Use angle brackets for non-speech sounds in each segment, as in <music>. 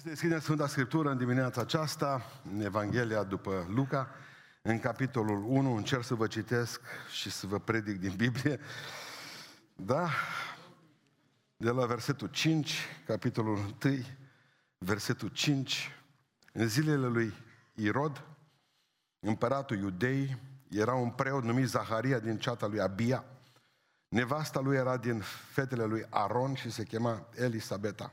Să deschidem Sfânta Scriptură în dimineața aceasta, în Evanghelia după Luca, în capitolul 1, încerc să vă citesc și să vă predic din Biblie. Da? De la versetul 5, capitolul 1, versetul 5, în zilele lui Irod, împăratul iudei, era un preot numit Zaharia din ceata lui Abia. Nevasta lui era din fetele lui Aron și se chema Elisabeta.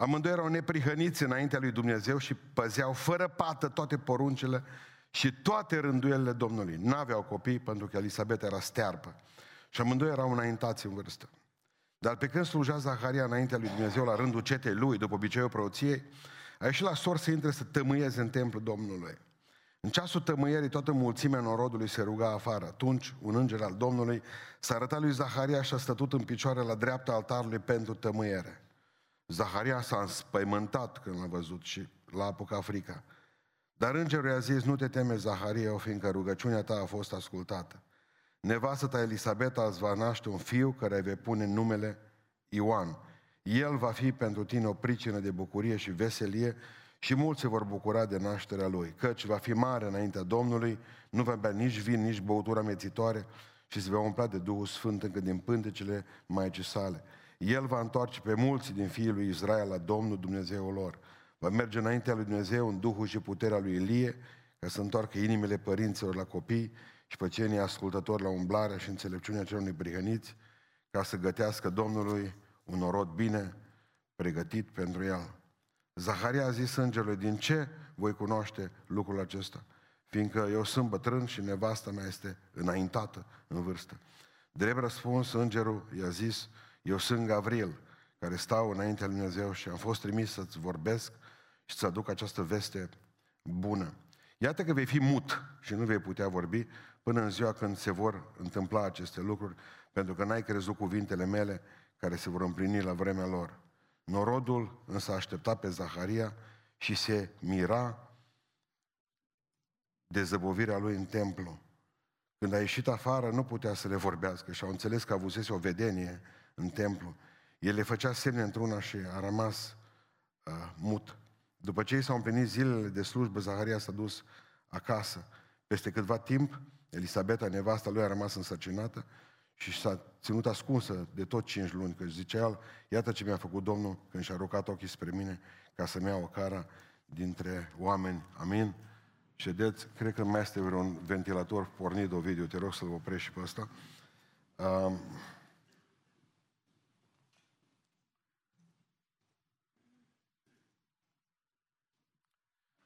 Amândoi erau neprihăniți înaintea lui Dumnezeu și păzeau fără pată toate poruncile și toate rânduielile Domnului. N-aveau copii pentru că Elisabeta era stearpă. Și amândoi erau înaintați în vârstă. Dar pe când slujea Zaharia înaintea lui Dumnezeu la rândul cetei lui, după obiceiul preoției, a ieșit la sor să intre să tămâieze în templul Domnului. În ceasul tămâierii, toată mulțimea norodului se ruga afară. Atunci, un înger al Domnului s-a arătat lui Zaharia și a stătut în picioare la dreapta altarului pentru tămâiere. Zaharia s-a înspăimântat când l-a văzut și l-a apucat frica. Dar îngerul i-a zis, nu te teme, Zaharia, fiindcă rugăciunea ta a fost ascultată. Nevastă ta Elisabeta îți va naște un fiu care îi vei pune numele Ioan. El va fi pentru tine o pricină de bucurie și veselie și mulți se vor bucura de nașterea lui, căci va fi mare înaintea Domnului, nu va bea nici vin, nici băutură mețitoare și se va umpla de Duhul Sfânt încă din pântecele Maicii sale. El va întoarce pe mulți din fiii lui Israel la Domnul Dumnezeul lor. Va merge înaintea lui Dumnezeu în Duhul și puterea lui Elie, ca să întoarcă inimile părinților la copii și pe cei ascultători la umblarea și înțelepciunea celor neprihăniți, ca să gătească Domnului un norod bine pregătit pentru el. Zaharia a zis îngerului, din ce voi cunoaște lucrul acesta? Fiindcă eu sunt bătrân și nevasta mea este înaintată în vârstă. Drept răspuns, îngerul i-a zis, eu sunt Gavril, care stau înaintea lui Dumnezeu și am fost trimis să-ți vorbesc și să aduc această veste bună. Iată că vei fi mut și nu vei putea vorbi până în ziua când se vor întâmpla aceste lucruri, pentru că n-ai crezut cuvintele mele care se vor împlini la vremea lor. Norodul însă aștepta pe Zaharia și se mira de zăbovirea lui în templu. Când a ieșit afară, nu putea să le vorbească și au înțeles că avusese o vedenie în templu. El le făcea semne într-una și a rămas uh, mut. După ce i s-au împlinit zilele de slujbă, Zaharia s-a dus acasă. Peste câtva timp, Elisabeta, nevasta lui, a rămas însărcinată și s-a ținut ascunsă de tot cinci luni, că zicea el, iată ce mi-a făcut Domnul când și-a rugat ochii spre mine ca să-mi iau o cara dintre oameni. Amin? Ședeți, cred că mai este vreun ventilator pornit, video, te rog să-l oprești și pe ăsta. Uh,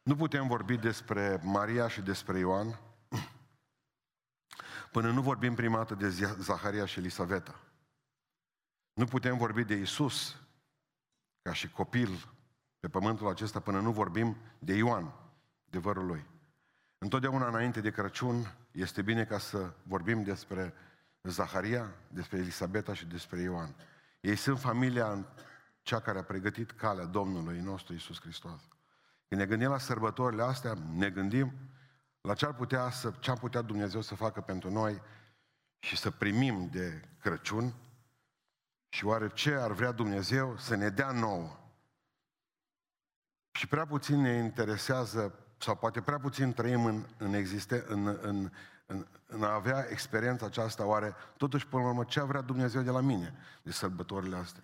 Nu putem vorbi despre Maria și despre Ioan până nu vorbim prima dată de Zaharia și Elisaveta. Nu putem vorbi de Isus ca și copil pe pământul acesta până nu vorbim de Ioan, de vărul lui. Întotdeauna înainte de Crăciun este bine ca să vorbim despre Zaharia, despre Elisabeta și despre Ioan. Ei sunt familia cea care a pregătit calea Domnului nostru Isus Hristos. Când ne gândim la sărbătorile astea, ne gândim la ce ar putea, să, ce ar putea Dumnezeu să facă pentru noi și să primim de Crăciun și oare ce ar vrea Dumnezeu să ne dea nouă. Și prea puțin ne interesează, sau poate prea puțin trăim în, în, existe, în, în, în, în a avea experiența aceasta, oare totuși până la urmă ce ar vrea Dumnezeu de la mine de sărbătorile astea?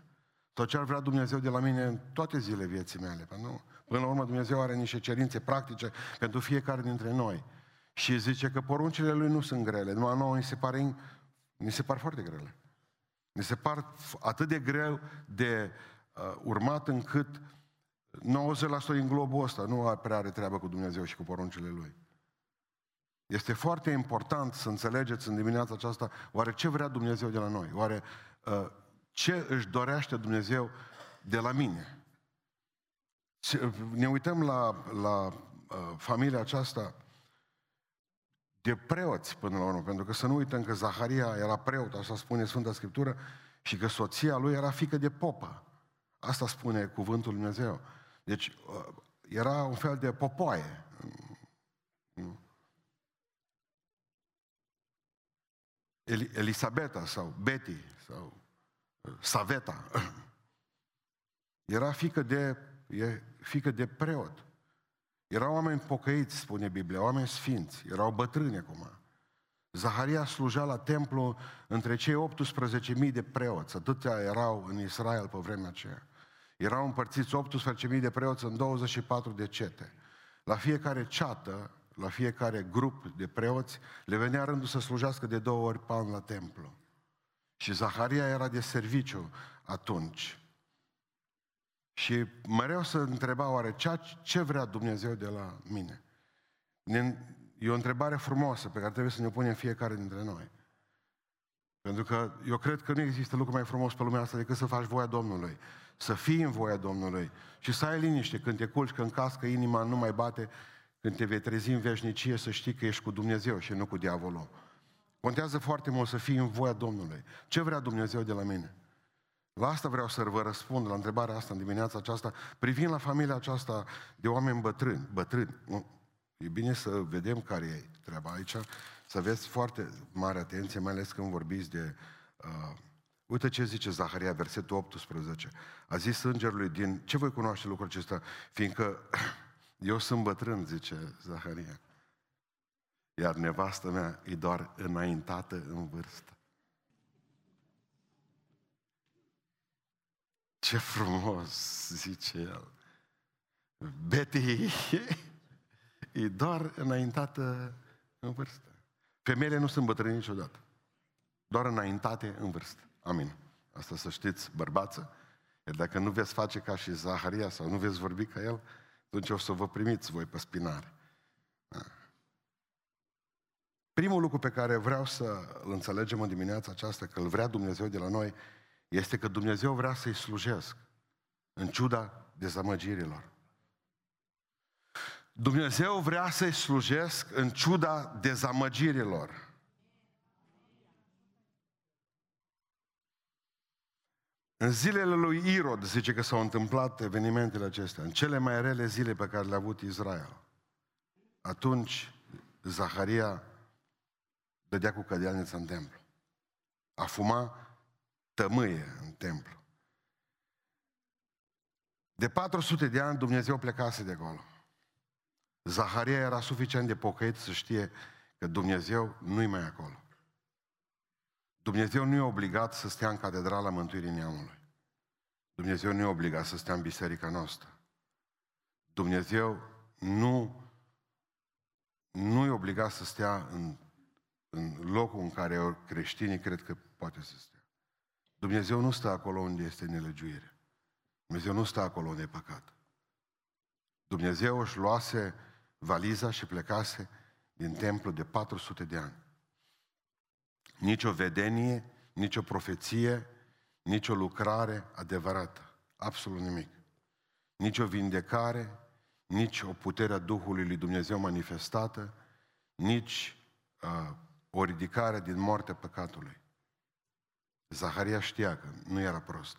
Sau ce ar vrea Dumnezeu de la mine în toate zilele vieții mele? Nu? Până la urmă Dumnezeu are niște cerințe practice pentru fiecare dintre noi. Și zice că poruncile lui nu sunt grele, numai nouă ni se, pare, ni se par foarte grele. Mi se par atât de greu de uh, urmat încât 90% din globul ăsta nu prea are treabă cu Dumnezeu și cu poruncile Lui. Este foarte important să înțelegeți în dimineața aceasta oare ce vrea Dumnezeu de la noi, oare uh, ce își dorește Dumnezeu de la mine. Ne uităm la, la uh, familia aceasta de preoți până la urmă, pentru că să nu uităm că Zaharia era preot, așa spune Sfânta Scriptură, și că soția lui era fică de popă. Asta spune cuvântul Lui Dumnezeu. Deci uh, era un fel de popoaie. Elisabeta sau Betty sau uh, Saveta era fică de e fică de preot. Erau oameni pocăiți, spune Biblia, oameni sfinți, erau bătrâni acum. Zaharia slujea la templu între cei 18.000 de preoți, atâtea erau în Israel pe vremea aceea. Erau împărțiți 18.000 de preoți în 24 de cete. La fiecare ceată, la fiecare grup de preoți, le venea rândul să slujească de două ori pe an la templu. Și Zaharia era de serviciu atunci. Și mereu să întreba oare ce, ce vrea Dumnezeu de la mine. E o întrebare frumoasă pe care trebuie să ne punem fiecare dintre noi. Pentru că eu cred că nu există lucru mai frumos pe lumea asta decât să faci voia Domnului. Să fii în voia Domnului și să ai liniște când te culci, când cască inima nu mai bate, când te vei trezi în veșnicie să știi că ești cu Dumnezeu și nu cu diavolul. Contează foarte mult să fii în voia Domnului. Ce vrea Dumnezeu de la mine? La asta vreau să vă răspund, la întrebarea asta în dimineața aceasta, privind la familia aceasta de oameni bătrâni. Bătrâni. E bine să vedem care e treaba aici, să aveți foarte mare atenție, mai ales când vorbiți de... Uh, uite ce zice Zaharia, versetul 18. A zis îngerului din... Ce voi cunoaște lucrul acesta? Fiindcă <clears throat> eu sunt bătrân, zice Zaharia. Iar nevastă mea e doar înaintată în vârstă. Ce frumos, zice el. Betty e doar înaintată în vârstă. Femeile nu sunt bătrâni niciodată. Doar înaintate în vârstă. Amin. Asta să știți, bărbață. Iar dacă nu veți face ca și Zaharia sau nu veți vorbi ca el, atunci o să vă primiți voi pe spinare. Da. Primul lucru pe care vreau să îl înțelegem în dimineața aceasta, că îl vrea Dumnezeu de la noi, este că Dumnezeu vrea să-i slujesc, în ciuda dezamăgirilor. Dumnezeu vrea să-i slujesc în ciuda dezamăgirilor. În zilele lui Irod, zice că s-au întâmplat evenimentele acestea, în cele mai rele zile pe care le-a avut Israel. Atunci, Zaharia dădea cu cădealnița în templu. A fuma tămâie în templu. De 400 de ani Dumnezeu plecase de acolo. Zaharia era suficient de pocăit să știe că Dumnezeu nu-i mai acolo. Dumnezeu nu e obligat să stea în catedrala Mântuirii Neamului. Dumnezeu nu e obligat să stea în biserica noastră. Dumnezeu nu, nu e obligat să stea în, în locul în care creștinii cred că poate să stea. Dumnezeu nu stă acolo unde este nelegiuire. Dumnezeu nu stă acolo unde e păcat. Dumnezeu își luase valiza și plecase din templu de 400 de ani. Nici o vedenie, nici o profeție, nici o lucrare adevărată. Absolut nimic. Nici o vindecare, nici o putere a Duhului lui Dumnezeu manifestată, nici uh, o ridicare din moartea păcatului. Zaharia știa că nu era prost.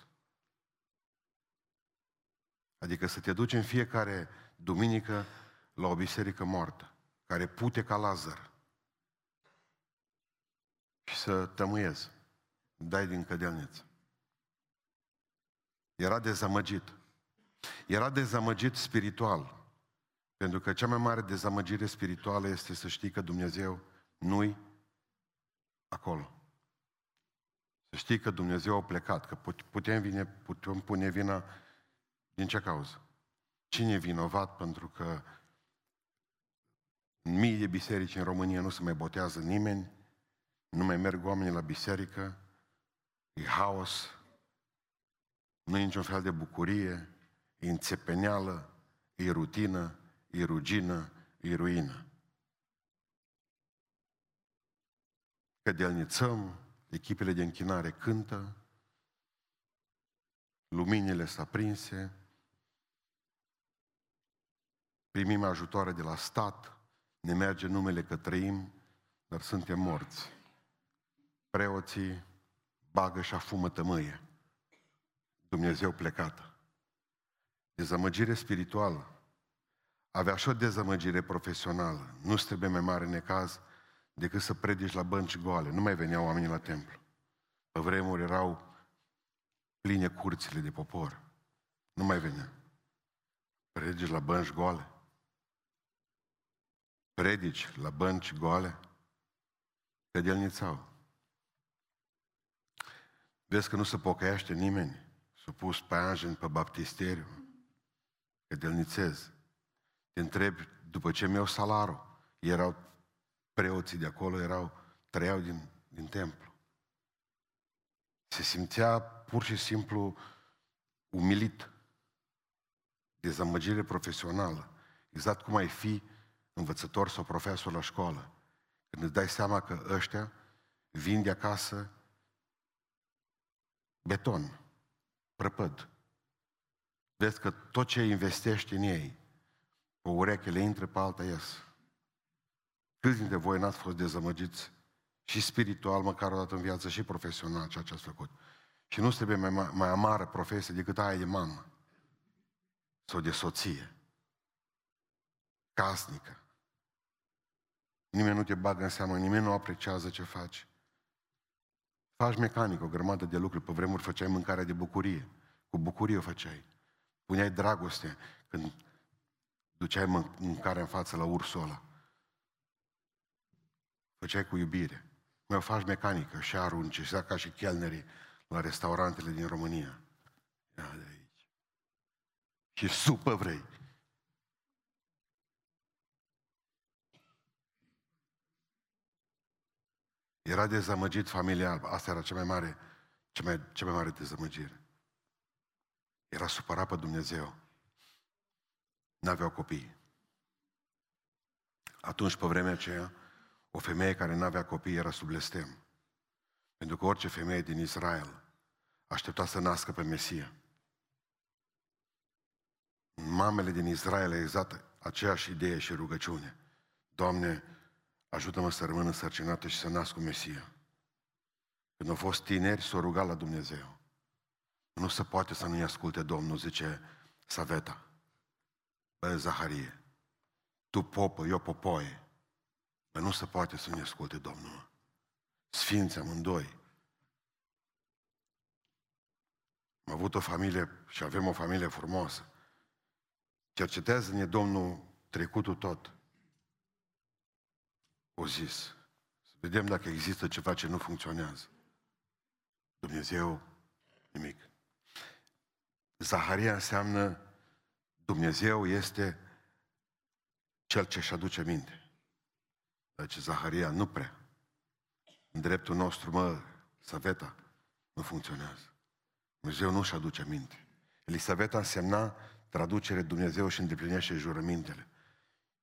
Adică să te duci în fiecare duminică la o biserică moartă, care pute ca Lazar, și să tămâiezi, dai din cădelniță. Era dezamăgit. Era dezamăgit spiritual. Pentru că cea mai mare dezamăgire spirituală este să știi că Dumnezeu nu-i acolo. Să știi că Dumnezeu a plecat, că putem, vine, putem pune vina din ce cauză? Cine e vinovat pentru că în mii de biserici în România nu se mai botează nimeni, nu mai merg oamenii la biserică, e haos, nu e niciun fel de bucurie, e înțepeneală, e rutină, e rugină, e ruină. Că delnițăm, echipele de închinare cântă, luminile sunt aprinse, primim ajutoare de la stat, ne merge numele că trăim, dar suntem morți. Preoții bagă și afumă tămâie. Dumnezeu plecată. Dezamăgire spirituală. Avea și o dezamăgire profesională. Nu trebuie mai mare necaz decât să predici la bănci goale. Nu mai veneau oamenii la templu. Pe vremuri erau pline curțile de popor. Nu mai venea. Predici la bănci goale. Predici la bănci goale. Cădelnițau. Vezi că nu se pocăiește nimeni. S-a pus pe anjen pe baptisteriu. Cădelnițez. Te întrebi, după ce mi-au salarul, erau preoții de acolo, erau, trăiau din, din templu. Se simțea pur și simplu umilit. Dezamăgire profesională. Exact cum ai fi învățător sau profesor la școală. Când îți dai seama că ăștia vin de acasă beton, prăpăd. Vezi că tot ce investești în ei, pe urechile intră, pe alta ies. Câți dintre voi n-ați fost dezamăgiți și spiritual, măcar o dată în viață, și profesional, ceea ce ați făcut. Și nu trebuie mai, mai amară profesie decât aia de mamă sau de soție, casnică. Nimeni nu te bagă în seamă, nimeni nu apreciază ce faci. Faci mecanic o grămadă de lucruri, pe vremuri făceai mâncarea de bucurie. Cu bucurie o făceai. Puneai dragoste când duceai mâncarea în față la ursul ăla. Făceai cu iubire. Mai o faci mecanică și arunci, și ca și chelnerii la restaurantele din România. Ia de aici. Și supă vrei. Era dezamăgit familial. Asta era cea mai mare, cea mai, cea mai mare dezamăgire. Era supărat pe Dumnezeu. N-aveau copii. Atunci, pe vremea aceea, o femeie care nu avea copii era sub blestem. Pentru că orice femeie din Israel aștepta să nască pe Mesia. Mamele din Israel exact aceeași idee și rugăciune. Doamne, ajută-mă să rămân însărcinată și să nasc cu Mesia. Când au fost tineri, s-au rugat la Dumnezeu. Nu se poate să nu-i asculte Domnul, zice Saveta. Bă, Zaharie, tu popă, eu popoie. Bă, nu se poate să nu-i asculte Domnul. Sfinți amândoi. Am avut o familie și avem o familie frumoasă. Cercetează-ne Domnul trecutul tot. O zis. Să vedem dacă există ceva ce nu funcționează. Dumnezeu, nimic. Zaharia înseamnă Dumnezeu este cel ce își aduce minte. Deci Zaharia nu prea. În dreptul nostru, mă, Saveta, nu funcționează. Dumnezeu nu își aduce minte. Elisaveta însemna traducere Dumnezeu și îndeplinește jurămintele.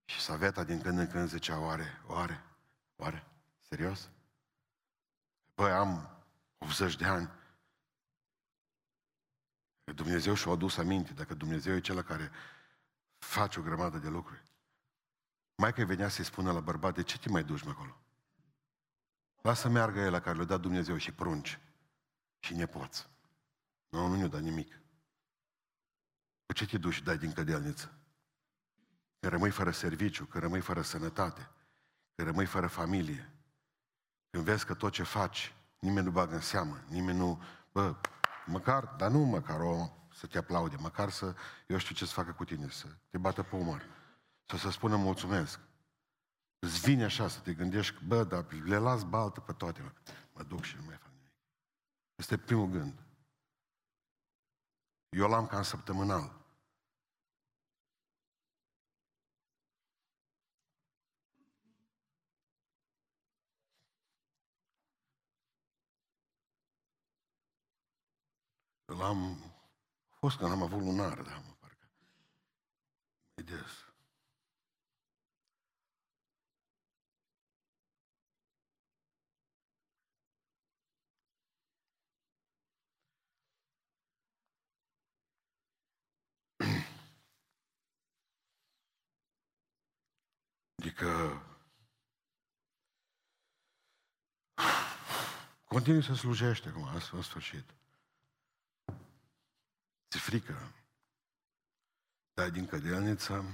Și Saveta din când în când zicea, oare, oare, oare, serios? Păi am 80 de ani. Dumnezeu și-a adus aminte, dacă Dumnezeu e cel care face o grămadă de lucruri. Mai că venea să-i spună la bărbat, de ce te mai duci acolo? Lasă meargă el la care le-a dat Dumnezeu și prunci și nepoți. Nu, nu ne-a dat nimic. Cu ce te duci dai din cădelniță? Că rămâi fără serviciu, că rămâi fără sănătate, că rămâi fără familie. Când vezi că tot ce faci, nimeni nu bagă în seamă, nimeni nu... Bă, măcar, dar nu măcar o, să te aplaude, măcar să, eu știu ce să facă cu tine, să te bată pe umăr, să se spună mulțumesc. Îți vine așa să te gândești, bă, dar le las baltă pe toate. Mă, mă duc și nu mai fac nimic. Este primul gând. Eu l-am cam săptămânal. L-am fost că n-am avut lunar, da, mă, parcă. E des. Adică continui să slujește acum, în sfârșit. Ți frică. Dai din cădelniță,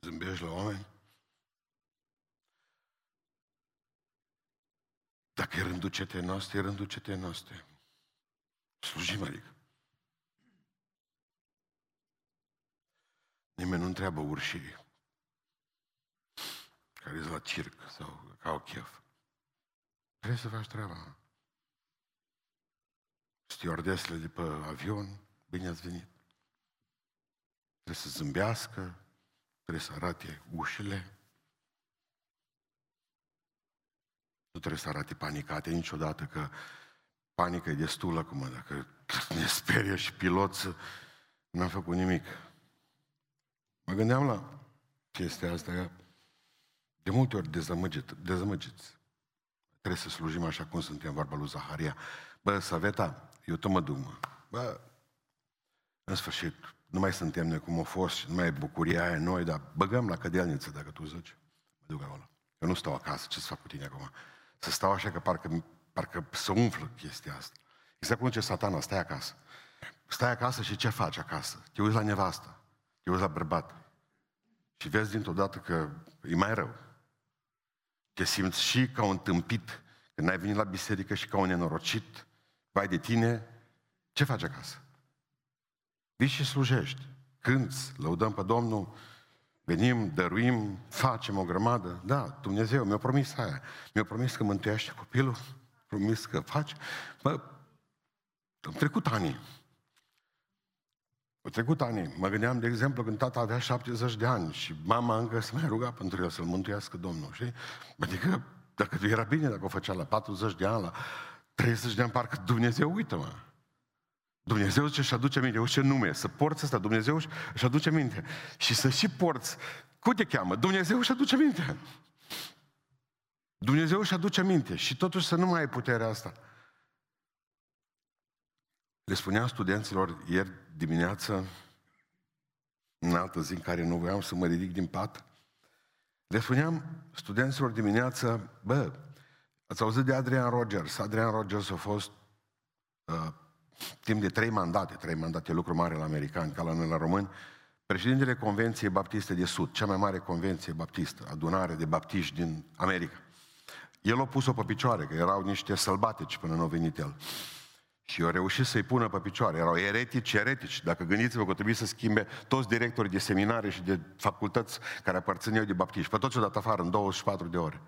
zâmbești la oameni. Dacă e rândul cetei noastre, e rândul cetei noastre. Slujim, adică. Nimeni nu întreabă urșii care sunt la circ sau ca au chef. Trebuie să faci treaba. Stewardesele de pe avion, bine ați venit. Trebuie să zâmbească, trebuie să arate ușile. Nu trebuie să arate panicate niciodată, că panică e destulă acum, dacă ne sperie și pilot, n-am făcut nimic. Mă gândeam la chestia asta, că de multe ori dezamăgit, dezamăgiți. Trebuie să slujim așa cum suntem, vorba lui Zaharia. Bă, Saveta, eu tot mă duc, mă. Bă, în sfârșit, nu mai suntem noi cum a fost și nu mai e bucuria aia noi, dar băgăm la cădelniță, dacă tu zici. Mă duc acolo. Eu nu stau acasă, ce să fac cu tine acum? Să stau așa că parcă, parcă să umflă chestia asta. Exact cum ce satana, stai acasă. Stai acasă și ce faci acasă? Te uiți la nevastă, te uiți la bărbat. Și vezi dintr-o dată că e mai rău. Te simți și ca un tâmpit când ai venit la biserică și ca un nenorocit. Vai de tine, ce faci acasă? Vii și slujești, cânți, lăudăm pe Domnul, venim, dăruim, facem o grămadă. Da, Dumnezeu mi-a promis aia. Mi-a promis că mântuiește copilul, promis că face. Bă, am trecut ani. Au trecut ani. Mă gândeam, de exemplu, când tata avea 70 de ani și mama încă se mai ruga pentru el să-l mântuiască Domnul, știi? Adică, dacă era bine dacă o făcea la 40 de ani, la 30 de ani, parcă Dumnezeu uită, mă. Dumnezeu ce și aduce minte, ce nume, să porți asta, Dumnezeu și aduce minte. Și să și porți, cum te cheamă? Dumnezeu și aduce minte. Dumnezeu și aduce minte și totuși să nu mai ai puterea asta. Le spuneam studenților ieri dimineață, în altă zi în care nu voiam să mă ridic din pat, le spuneam studenților dimineață, bă, ați auzit de Adrian Rogers. Adrian Rogers a fost uh, timp de trei mandate, trei mandate lucru mare la americani, ca la noi la români, președintele Convenției Baptiste de Sud, cea mai mare convenție baptistă, adunare de baptiști din America. El a pus-o pe picioare, că erau niște sălbatici până nu a venit el. Și au reușit să-i pună pe picioare. Erau eretici, eretici. Dacă gândiți-vă că trebuie să schimbe toți directorii de seminare și de facultăți care aparțineau de baptiști. Pe toți o dat afară în 24 de ore.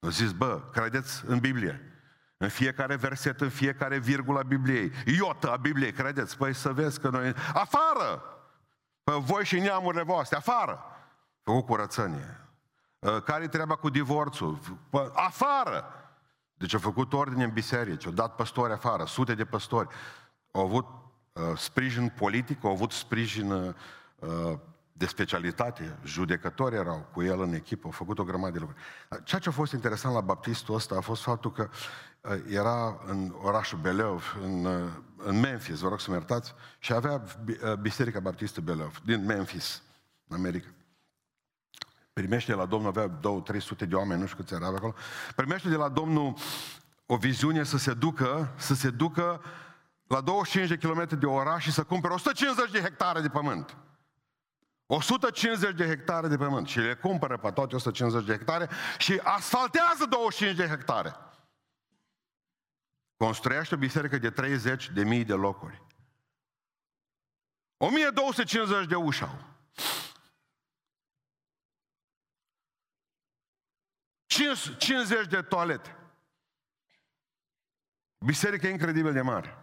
Au zis, bă, credeți în Biblie. În fiecare verset, în fiecare virgulă a Bibliei. Iotă a Bibliei, credeți? Păi să vezi că noi... Afară! Pe voi și neamurile voastre, afară! Făcut curățenie. Ă, care-i treaba cu divorțul? Pă, afară! Deci a făcut ordine în biserici, au dat păstori afară, sute de păstori. Au avut uh, sprijin politic, au avut sprijin uh, de specialitate, judecători erau cu el în echipă, au făcut o grămadă de lucruri. Ceea ce a fost interesant la baptistul ăsta a fost faptul că uh, era în orașul Beleov, în, uh, în Memphis, vă rog să mă iertați, și avea uh, Biserica Baptistă Beleov, din Memphis, în America. Primește de la Domnul, avea două, trei sute de oameni, nu știu câți erau acolo, primește de la Domnul o viziune să se ducă, să se ducă la 25 de kilometri de oraș și să cumpere 150 de hectare de pământ. 150 de hectare de pământ și le cumpără pe toate 150 de hectare și asfaltează 25 de hectare. Construiește o biserică de 30 de mii de locuri. 1250 de uși au. 50 de toalete. Biserica e incredibil de mare.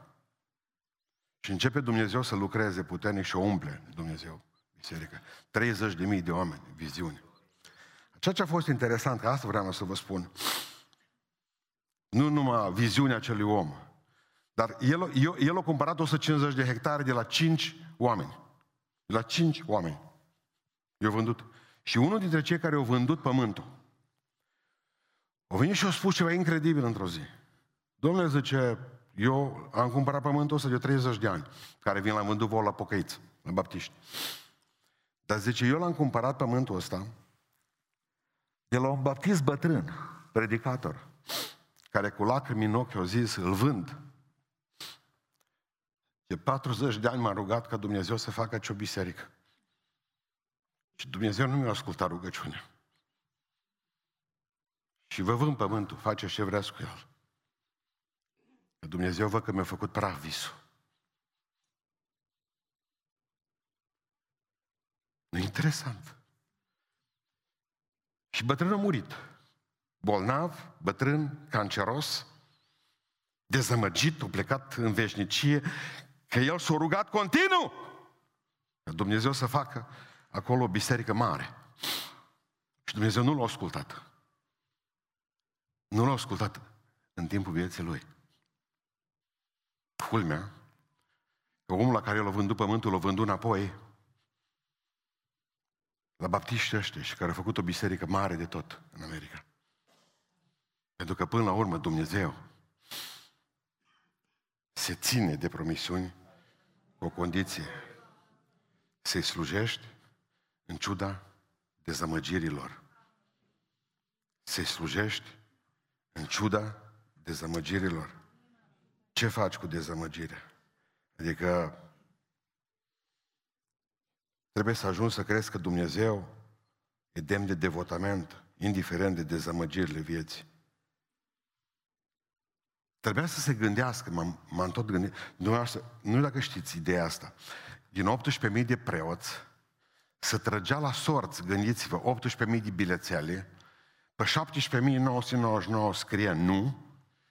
Și începe Dumnezeu să lucreze puternic și o umple Dumnezeu biserică. 30 de mii de oameni, viziune. Ceea ce a fost interesant, că asta vreau să vă spun, nu numai viziunea acelui om, dar el, el, el a cumpărat 150 de hectare de la 5 oameni. De la 5 oameni. I-au vândut. Și unul dintre cei care au vândut pământul, au venit și au spus ceva incredibil într-o zi. Domnule zice, eu am cumpărat pământul ăsta de 30 de ani, care vin la vândut vol la pocăiți, la baptiști. Dar zice, eu l-am cumpărat pământul ăsta de la un baptist bătrân, predicator, care cu lacrimi în ochi au zis, îl vând. De 40 de ani m-a rugat ca Dumnezeu să facă ce o biserică. Și Dumnezeu nu mi-a ascultat rugăciunea. Și vă vând pământul, face ce vreați cu el. Dumnezeu văd că mi-a făcut praf visul. Interesant. Și bătrânul a murit. Bolnav, bătrân, canceros, dezamăgit, a plecat în veșnicie, că el s-a rugat continuu. Că Dumnezeu să facă acolo o biserică mare. Și Dumnezeu nu l-a ascultat. Nu l-a ascultat în timpul vieții lui. Culmea, că omul la care l-a vândut pământul, l-a vândut înapoi la baptiști ăștia și care a făcut o biserică mare de tot în America. Pentru că până la urmă Dumnezeu se ține de promisiuni cu o condiție. Să-i slujești în ciuda dezamăgirilor. Să-i slujești în ciuda dezamăgirilor. Ce faci cu dezamăgirea? Adică trebuie să ajungi să crezi că Dumnezeu e demn de devotament, indiferent de dezamăgirile vieții. Trebuia să se gândească, m-am, m-am tot gândit, nu, nu dacă știți ideea asta, din 18.000 de preoți, să trăgea la sorți, gândiți-vă, 18.000 de bilețele, pe 17.999 scrie nu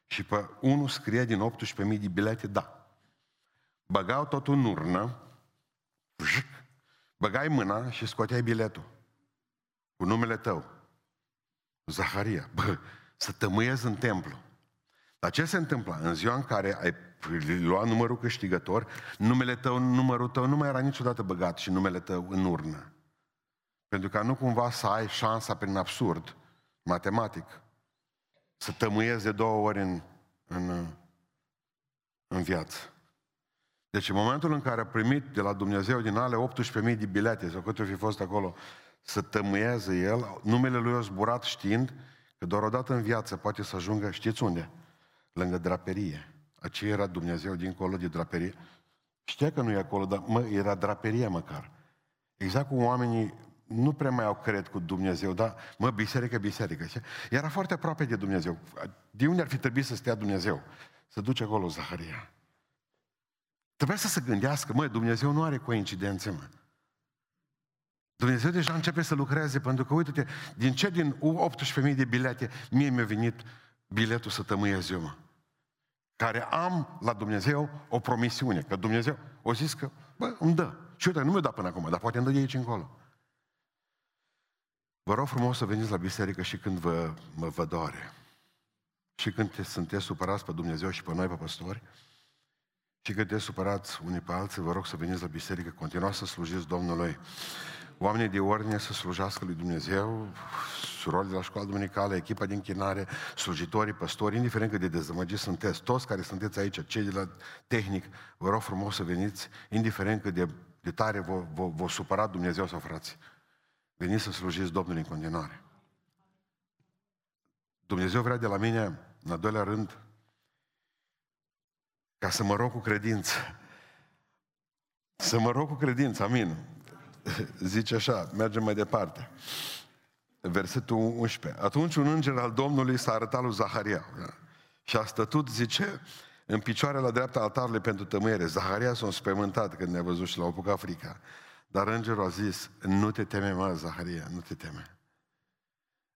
și pe 1 scrie din 18.000 de bilete da. Băgau totul în urnă, băgai mâna și scoteai biletul cu numele tău. Zaharia, bă, să tămâiezi în templu. Dar ce se întâmplă? În ziua în care ai luat numărul câștigător, numele tău, numărul tău nu mai era niciodată băgat și numele tău în urnă. Pentru ca nu cumva să ai șansa prin absurd, matematic, să tămâiezi de două ori în, în, în viață. Deci în momentul în care a primit de la Dumnezeu din ale 18.000 de bilete, sau cât fi fost acolo, să tămâieze el, numele lui a zburat știind că doar odată în viață poate să ajungă, știți unde? lângă draperie. Aceea era Dumnezeu dincolo de draperie. Știa că nu e acolo, dar mă, era draperia măcar. Exact cum oamenii nu prea mai au cred cu Dumnezeu, dar mă, biserică, biserică. Era foarte aproape de Dumnezeu. De unde ar fi trebuit să stea Dumnezeu? Să duce acolo Zaharia. Trebuia să se gândească, mă, Dumnezeu nu are coincidențe, mă. Dumnezeu deja începe să lucreze, pentru că, uite-te, din ce din 18.000 de bilete, mie mi-a venit biletul să tămâiesc eu, mă care am la Dumnezeu o promisiune, că Dumnezeu o zis că, bă, îmi dă. Și uite, nu mi-o da până acum, dar poate îmi dă de aici încolo. Vă rog frumos să veniți la biserică și când vă, mă vă doare. Și când te, sunteți supărați pe Dumnezeu și pe noi, pe păstori, și când te supărați unii pe alții, vă rog să veniți la biserică, continuați să slujiți Domnului oamenii de ordine să slujească lui Dumnezeu, surori de la școală duminicală, echipa de închinare, slujitorii, păstori, indiferent cât de dezamăgiți sunteți, toți care sunteți aici, cei de la tehnic, vă rog frumos să veniți, indiferent cât de, de tare vă, vă, vă supărat Dumnezeu sau frați. Veniți să slujiți Domnului în continuare. Dumnezeu vrea de la mine, în al doilea rând, ca să mă rog cu credință. Să mă rog cu credință, amin. zice așa, mergem mai departe. Versetul 11. Atunci un înger al Domnului s-a arătat lui Zaharia. Da? Și a stătut, zice, în picioare la dreapta altarului pentru tămâiere. Zaharia s-a înspăimântat când ne-a văzut și l-a apucat frica. Dar îngerul a zis, nu te teme, mă, Zaharia, nu te teme.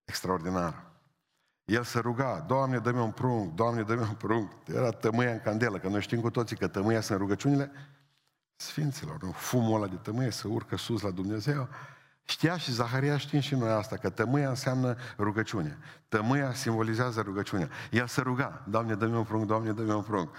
Extraordinar. El se ruga, Doamne, dă-mi un prunc, Doamne, dă-mi un prunc. Era tămâia în candelă, că noi știm cu toții că tămâia sunt rugăciunile Sfinților, nu? Fumul ăla de tămâie să urcă sus la Dumnezeu. Știa și Zaharia, știm și noi asta, că tămâia înseamnă rugăciune. Tămâia simbolizează rugăciunea. El se ruga, Doamne, dă-mi un prunc, Doamne, dă-mi un prunc.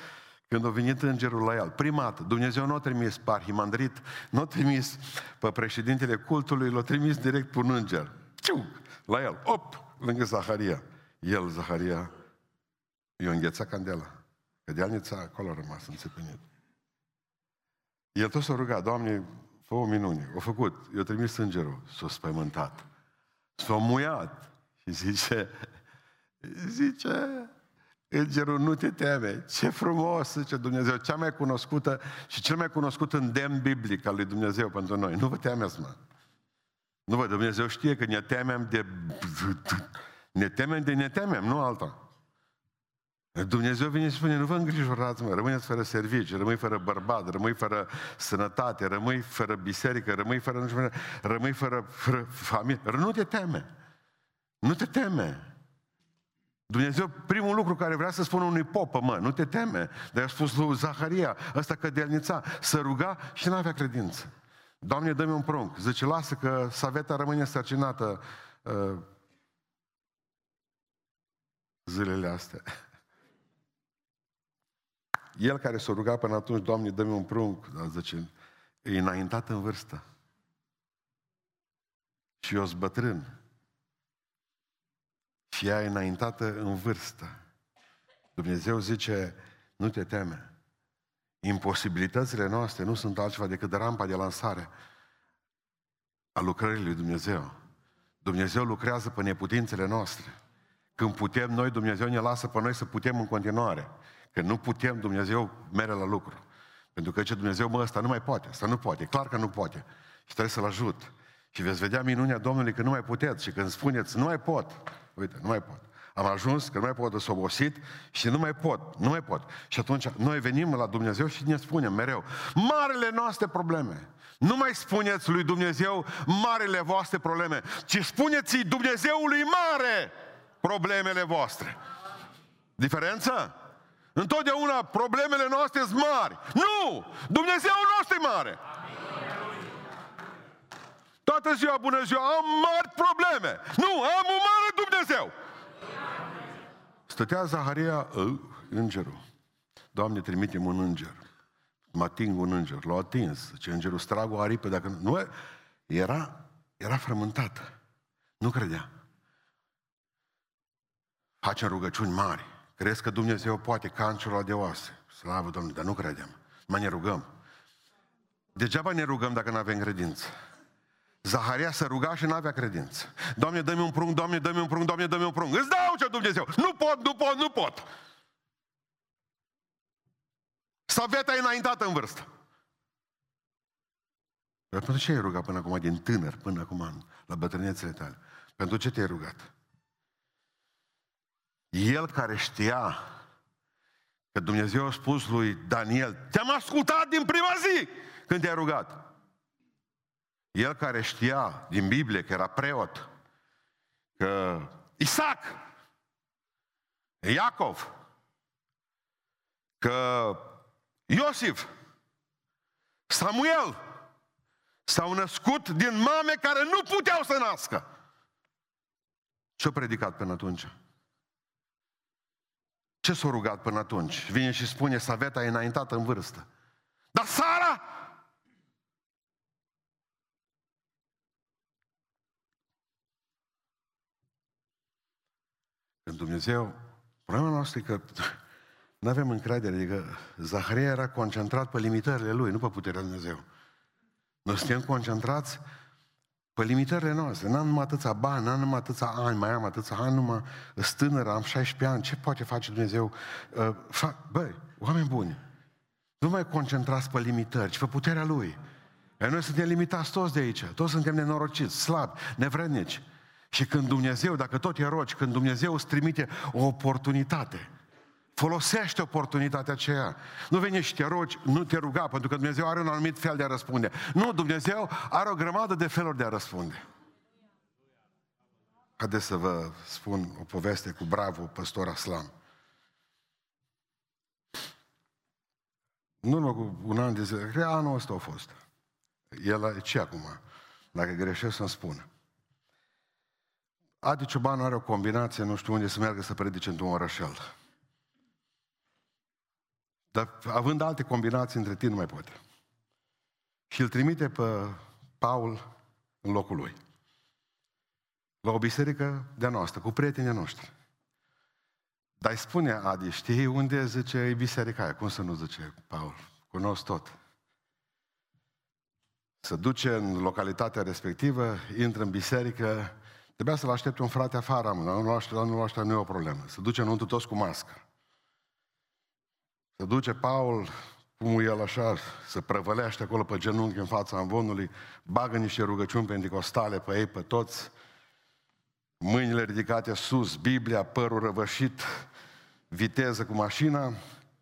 Când a venit îngerul la el, prima dată, Dumnezeu nu a trimis pe arhimandrit, nu a trimis pe președintele cultului, l-a trimis direct pe un înger. Ciu, la el, op, lângă Zaharia. El, Zaharia, i-a înghețat candela. Că de acolo a rămas înțepenit. El tot s-a rugat, Doamne, fă o minune. O făcut. Eu trimis îngerul. S-a spământat. S-a muiat. Și zice, <laughs> zice, Îngerul, nu te teme. Ce frumos, zice Dumnezeu, cea mai cunoscută și cel mai cunoscut îndemn biblic al lui Dumnezeu pentru noi. Nu vă temeți, mă. Nu vă, Dumnezeu știe că ne temem de... Ne temem de ne temem, nu alta. Dumnezeu vine și spune, nu vă îngrijorați, mă, rămâneți fără servici, rămâi fără bărbat, rămâi fără sănătate, rămâi fără biserică, rămâi fără, nu știu, rămâi fără, fără familie. Nu te teme. Nu te teme. Dumnezeu, primul lucru care vrea să spună unui popă, mă, nu te teme. Dar a spus lui Zaharia, ăsta cădelnița, să ruga și nu avea credință. Doamne, dă-mi un prunc. Zice, lasă că saveta rămâne sărcinată uh, zilele astea. <laughs> El care s-a rugat până atunci, Doamne, dă-mi un prunc, dar zice, e înaintat în vârstă. Și eu sunt bătrân. Și ea e înaintată în vârstă. Dumnezeu zice, nu te teme. Imposibilitățile noastre nu sunt altceva decât rampa de lansare a lucrării lui Dumnezeu. Dumnezeu lucrează pe neputințele noastre. Când putem noi, Dumnezeu ne lasă pe noi să putem în continuare. Când nu putem, Dumnezeu mere la lucru. Pentru că ce Dumnezeu, mă, ăsta nu mai poate, ăsta nu poate, e clar că nu poate. Și trebuie să-L ajut. Și veți vedea minunea Domnului că nu mai puteți. Și când spuneți, nu mai pot, uite, nu mai pot. Am ajuns că nu mai pot, să obosit și nu mai pot, nu mai pot. Și atunci noi venim la Dumnezeu și ne spunem mereu, marele noastre probleme. Nu mai spuneți lui Dumnezeu marele voastre probleme, ci spuneți-i Dumnezeului mare problemele voastre. Diferență? Întotdeauna problemele noastre sunt mari. Nu! Dumnezeu nostru e mare. Toată ziua, bună ziua, am mari probleme. Nu, am un mare Dumnezeu. Stătea Zaharia, ă, îngerul. Doamne, trimitem un înger. Mă ating un înger. L-a atins. Ce îngerul strag o aripă. Dacă nu, era, era frământată. Nu credea. Facem rugăciuni mari. Crezi că Dumnezeu poate cancerul de oase. Slavă Domnului, dar nu credem. Mai ne rugăm. Degeaba ne rugăm dacă nu avem credință. Zaharia se ruga și nu avea credință. Doamne, dă-mi un prunc, Doamne, dă-mi un prunc, Doamne, dă-mi un prunc. Îți dau ce Dumnezeu. Nu pot, nu pot, nu pot. Saveta e înaintată în vârstă. Dar pentru ce ai rugat până acum, din tânăr, până acum, la bătrânețele tale? Pentru ce te-ai rugat? El care știa că Dumnezeu a spus lui Daniel, te-am ascultat din prima zi când te-ai rugat. El care știa din Biblie că era preot, că Isaac, Iacov, că Iosif, Samuel s-au născut din mame care nu puteau să nască. Ce-a predicat până atunci? Ce s-a rugat până atunci? Vine și spune, Saveta e înaintată în vârstă. Dar Sara? Când Dumnezeu, problema noastră e că <laughs> nu avem încredere, adică Zaharia era concentrat pe limitările lui, nu pe puterea Lui Dumnezeu. Noi suntem concentrați pe limitările noastre. N-am numai atâția bani, n-am numai atâția ani, mai am atâția ani, numai stânăr, am 16 ani, ce poate face Dumnezeu? Uh, fa- băi, oameni buni, nu mai concentrați pe limitări, ci pe puterea Lui. Iar noi suntem limitați toți de aici, toți suntem nenorociți, slabi, nevrednici. Și când Dumnezeu, dacă tot e roci, când Dumnezeu îți trimite o oportunitate, Folosește oportunitatea aceea. Nu veni și te rogi, nu te ruga, pentru că Dumnezeu are un anumit fel de a răspunde. Nu, Dumnezeu are o grămadă de feluri de a răspunde. Haideți să vă spun o poveste cu bravo păstor Aslam. Nu urmă cu un an de zile, cred anul ăsta a fost. El e ce acum? Dacă greșesc să-mi spună. Adi Ciobanu are o combinație, nu știu unde să meargă să predice într-un orășel. Dar având alte combinații între tine, nu mai poate. Și îl trimite pe Paul în locul lui. La o biserică de-a noastră, cu prietenii noștri. Dar îi spune Adi, știi unde zice e biserica aia? Cum să nu zice Paul? Cunosc tot. Se duce în localitatea respectivă, intră în biserică, trebuia să-l aștepte un frate afară, nu-l aștepta, nu-l aștepta, nu e o problemă. Se duce înăuntru toți cu mască. Se duce Paul, cum el așa, se prăvălește acolo pe genunchi în fața amvonului, bagă niște rugăciuni pentecostale pe ei, pe toți, mâinile ridicate sus, Biblia, părul răvășit, viteză cu mașina,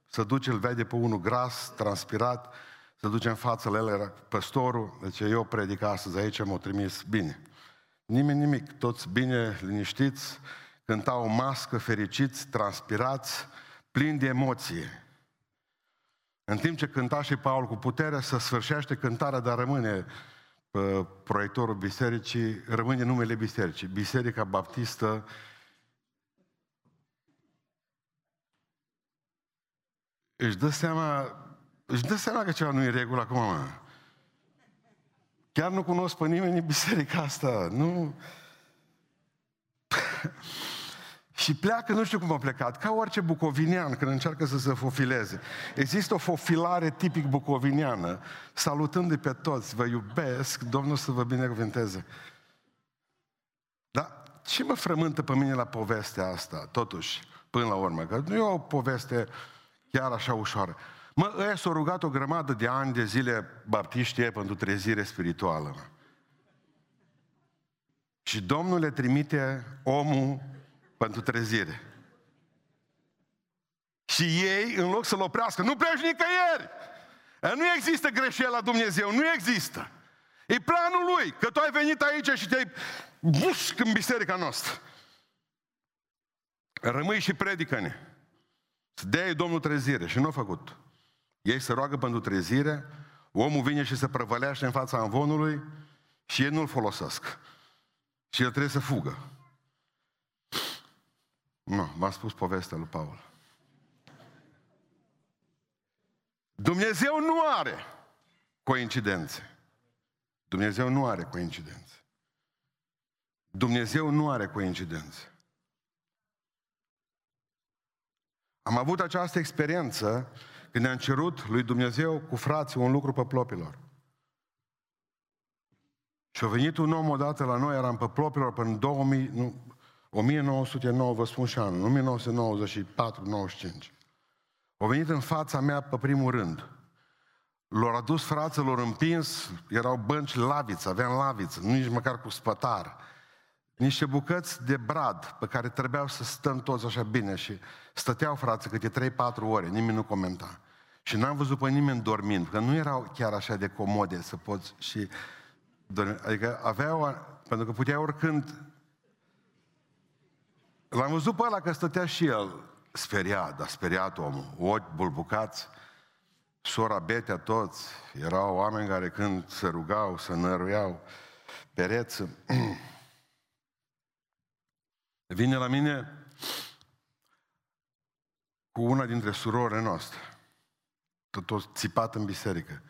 să duce, îl vede pe unul gras, transpirat, să duce în față la el păstorul, deci eu predic astăzi aici, m-au trimis bine. Nimeni nimic, toți bine, liniștiți, cântau o mască, fericiți, transpirați, plini de emoție. În timp ce cânta și Paul cu putere, să sfârșește cântarea, dar rămâne pe proiectorul bisericii, rămâne numele bisericii, Biserica Baptistă își dă seama, își dă seama că ceva nu e în regulă acum, mă. Chiar nu cunosc pe nimeni în biserica asta. Nu... <laughs> și pleacă, nu știu cum a plecat, ca orice bucovinian când încearcă să se fofileze. Există o fofilare tipic bucoviniană, salutându-i pe toți, vă iubesc, Domnul să vă binecuvânteze. Dar ce mă frământă pe mine la povestea asta, totuși, până la urmă? Că nu e o poveste chiar așa ușoară. Mă, ăia s-au rugat o grămadă de ani de zile baptiști pentru trezire spirituală. Mă. Și Domnul le trimite omul pentru trezire. Și ei, în loc să-l oprească, nu pleci nicăieri! Nu există greșeală la Dumnezeu, nu există. E planul lui, că tu ai venit aici și te-ai busc în biserica noastră. Rămâi și predică-ne. Să dea Domnul trezire și nu a făcut. Ei se roagă pentru trezire, omul vine și se prăvălește în fața anvonului și ei nu-l folosesc. Și el trebuie să fugă. Nu, v-am spus povestea lui Paul. Dumnezeu nu are coincidențe. Dumnezeu nu are coincidențe. Dumnezeu nu are coincidențe. Am avut această experiență când ne-am cerut lui Dumnezeu cu frații un lucru pe plopilor. Și a venit un om odată la noi, eram pe plopilor până în 2000, nu, 1909, vă spun și anul, 1994-95. Au venit în fața mea pe primul rând. L-au adus fraților împins, erau bănci laviță, aveam laviță, nu nici măcar cu spătar. Niște bucăți de brad pe care trebuiau să stăm toți așa bine și stăteau frații câte 3-4 ore, nimeni nu comenta. Și n-am văzut pe nimeni dormind, că nu erau chiar așa de comode să poți și dormi. Adică aveau, pentru că putea oricând L-am văzut pe ăla că stătea și el speriat, dar speriat omul, ochi bulbucați, sora Betea toți, erau oameni care când se rugau, se năruiau pereță. <clears throat> Vine la mine cu una dintre surorile noastre, tot țipat în biserică,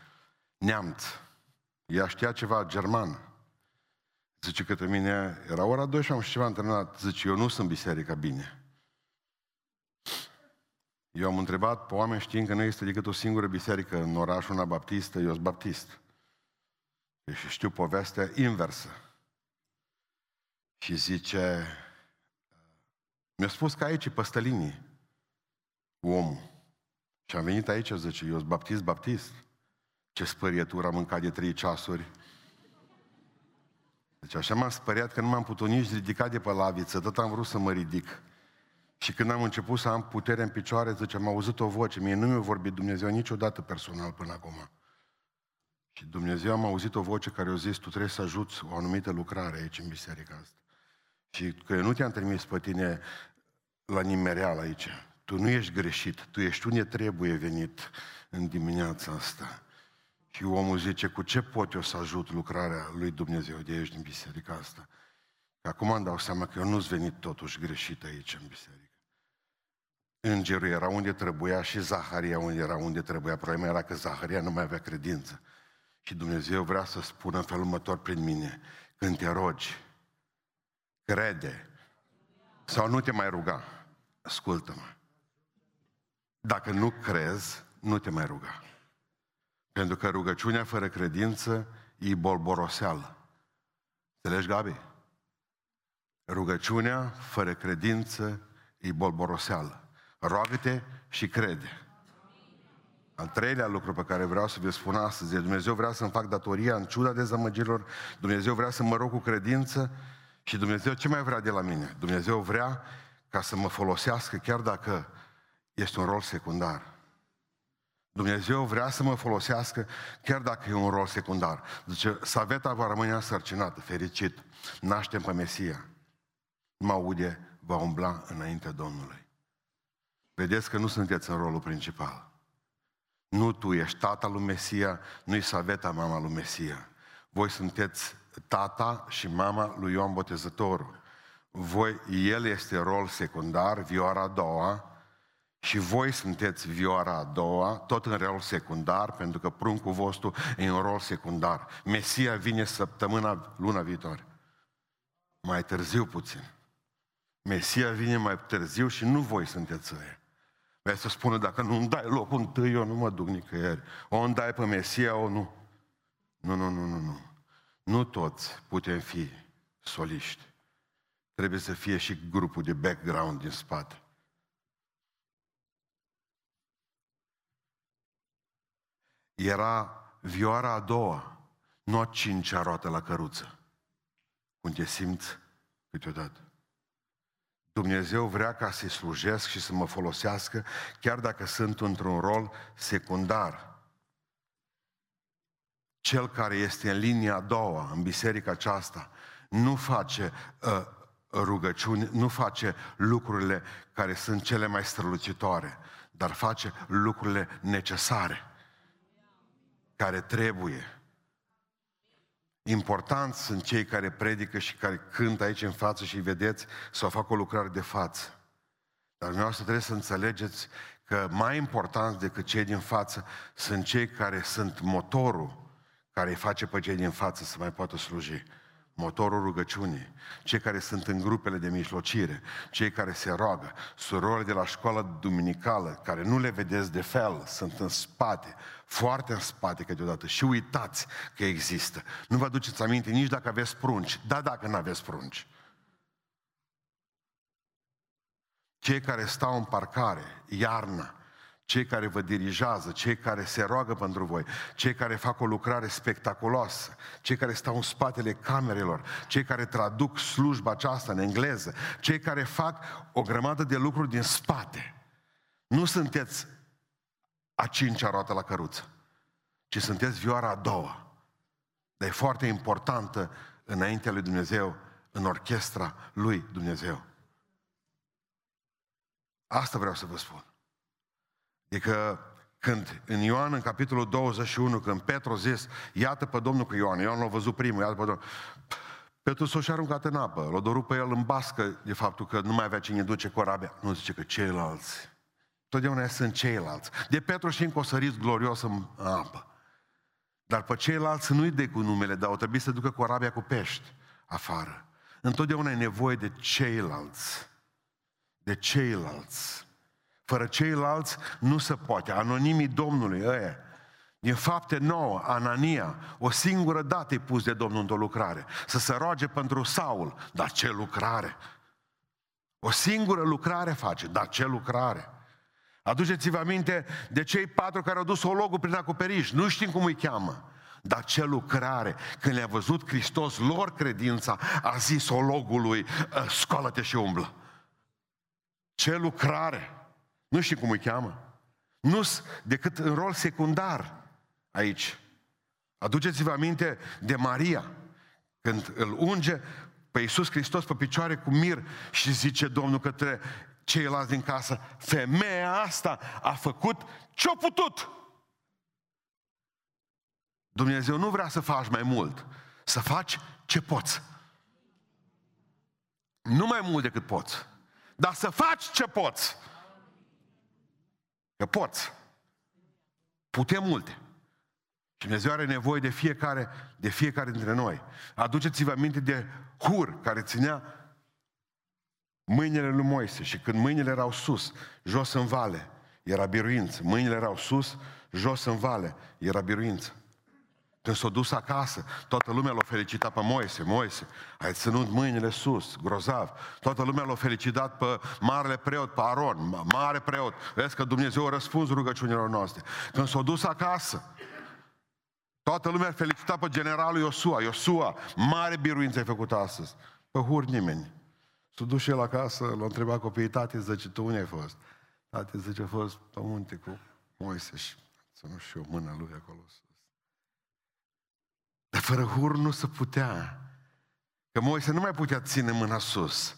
neamț. Ea știa ceva german. Zice către mine, era ora 2 și am și ceva antrenat. Zice, eu nu sunt biserica bine. Eu am întrebat pe oameni știind că nu este decât o singură biserică în orașul una baptistă, eu sunt baptist. Și știu povestea inversă. Și zice, mi-a spus că aici e păstălinii, omul. Și am venit aici, zice, eu sunt baptist, baptist. Ce spărietură am mâncat de trei ceasuri. Deci așa m-am speriat că nu m-am putut nici ridica de pe laviță, tot am vrut să mă ridic. Și când am început să am putere în picioare, zice, am auzit o voce, mie nu mi-a vorbit Dumnezeu niciodată personal până acum. Și Dumnezeu am auzit o voce care a zis, tu trebuie să ajuți o anumită lucrare aici în biserica asta. Și că eu nu te-am trimis pe tine la nimereală aici. Tu nu ești greșit, tu ești unde trebuie venit în dimineața asta. Și omul zice, cu ce pot eu să ajut lucrarea lui Dumnezeu de aici din biserica asta? Că acum îmi dau seama că eu nu-s venit totuși greșit aici în biserică. Îngerul era unde trebuia și Zaharia unde era unde trebuia. Problema era că Zaharia nu mai avea credință. Și Dumnezeu vrea să spună în felul următor prin mine, când te rogi, crede sau nu te mai ruga, ascultă-mă. Dacă nu crezi, nu te mai ruga. Pentru că rugăciunea fără credință e bolboroseală. Înțelegi, Gabi? Rugăciunea fără credință e bolboroseală. Roagă-te și crede. Al treilea lucru pe care vreau să vă spun astăzi e Dumnezeu vrea să-mi fac datoria în ciuda dezamăgirilor, Dumnezeu vrea să mă rog cu credință și Dumnezeu ce mai vrea de la mine? Dumnezeu vrea ca să mă folosească chiar dacă este un rol secundar. Dumnezeu vrea să mă folosească chiar dacă e un rol secundar. Zice, Saveta va rămâne însărcinată, fericit. Naștem pe Mesia. Mă aude, va umbla înaintea Domnului. Vedeți că nu sunteți în rolul principal. Nu tu ești tata lui Mesia, nu-i Saveta mama lui Mesia. Voi sunteți tata și mama lui Ioan Botezătorul. Voi, el este rol secundar, vioara a doua, și voi sunteți vioara a doua, tot în rol secundar, pentru că pruncul vostru e în rol secundar. Mesia vine săptămâna, luna viitoare. Mai târziu puțin. Mesia vine mai târziu și nu voi sunteți ăia. Vei să spună, dacă nu îmi dai locul întâi, eu nu mă duc nicăieri. O îmi dai pe Mesia, o nu. Nu, nu, nu, nu, nu. Nu toți putem fi soliști. Trebuie să fie și grupul de background din spate. Era vioara a doua, nu a cincea roată la căruță. Cum te simți câteodată. Dumnezeu vrea ca să-i slujesc și să mă folosească, chiar dacă sunt într-un rol secundar. Cel care este în linia a doua, în biserica aceasta, nu face uh, rugăciuni, nu face lucrurile care sunt cele mai strălucitoare, dar face lucrurile necesare care trebuie. Importanți sunt cei care predică și care cântă aici în față și vedeți sau fac o lucrare de față. Dar dumneavoastră trebuie să înțelegeți că mai important decât cei din față sunt cei care sunt motorul care îi face pe cei din față să mai poată sluji motorul rugăciunii, cei care sunt în grupele de mijlocire, cei care se roagă, surorile de la școală duminicală, care nu le vedeți de fel, sunt în spate, foarte în spate câteodată și uitați că există. Nu vă aduceți aminte nici dacă aveți prunci, da dacă nu aveți prunci. Cei care stau în parcare, iarna, cei care vă dirigează, cei care se roagă pentru voi, cei care fac o lucrare spectaculoasă, cei care stau în spatele camerelor, cei care traduc slujba aceasta în engleză, cei care fac o grămadă de lucruri din spate. Nu sunteți a cincea roată la căruță, ci sunteți vioara a doua. Dar e foarte importantă înaintea lui Dumnezeu, în orchestra lui Dumnezeu. Asta vreau să vă spun. Adică când în Ioan, în capitolul 21, când Petru a zis, iată pe Domnul cu Ioan, Ioan l-a văzut primul, iată pe Domnul, Petru s-a și aruncat în apă, l-a dorut pe el în bască de faptul că nu mai avea cine duce corabia. Nu zice că ceilalți. Totdeauna sunt ceilalți. De Petru și încă o sărit glorios în apă. Dar pe ceilalți nu-i de cu numele, dar o trebuie să ducă corabia cu pești afară. Întotdeauna e nevoie de ceilalți. De ceilalți. Fără ceilalți nu se poate. Anonimii Domnului, ăia. Din fapte nouă, Anania, o singură dată e pus de Domnul într-o lucrare. Să se roage pentru Saul. Dar ce lucrare! O singură lucrare face, dar ce lucrare! Aduceți-vă aminte de cei patru care au dus ologul prin acoperiș. Nu știm cum îi cheamă. Dar ce lucrare! Când le-a văzut Hristos lor credința, a zis ologului, ă, scoală-te și umblă. Ce lucrare! Nu știu cum îi cheamă. nu decât în rol secundar aici. Aduceți-vă aminte de Maria, când îl unge pe Iisus Hristos pe picioare cu mir și zice Domnul către ceilalți din casă, femeia asta a făcut ce-a putut. Dumnezeu nu vrea să faci mai mult, să faci ce poți. Nu mai mult decât poți, dar să faci ce poți. Că poți. Putem multe. Și Dumnezeu are nevoie de fiecare, de fiecare dintre noi. Aduceți-vă aminte de Hur, care ținea mâinile lui Moise și când mâinile erau sus, jos în vale, era biruință. Mâinile erau sus, jos în vale, era biruință. Când s-a dus acasă, toată lumea l-a felicitat pe Moise. Moise, ai ținut mâinile sus, grozav. Toată lumea l-a felicitat pe marele preot, pe Aron, mare preot. Vezi că Dumnezeu a răspuns rugăciunilor noastre. Când s-a dus acasă, toată lumea a felicitat pe generalul Iosua. Iosua, mare biruință ai făcut astăzi. Pe hur nimeni. S-a dus și el acasă, l-a întrebat copiii, tati, zice, tu unde ai fost? Tati zice, a fost pe munte cu Moise și să nu știu, mâna lui acolo sus. Dar fără hur nu se putea. Că Moise nu mai putea ține mâna sus.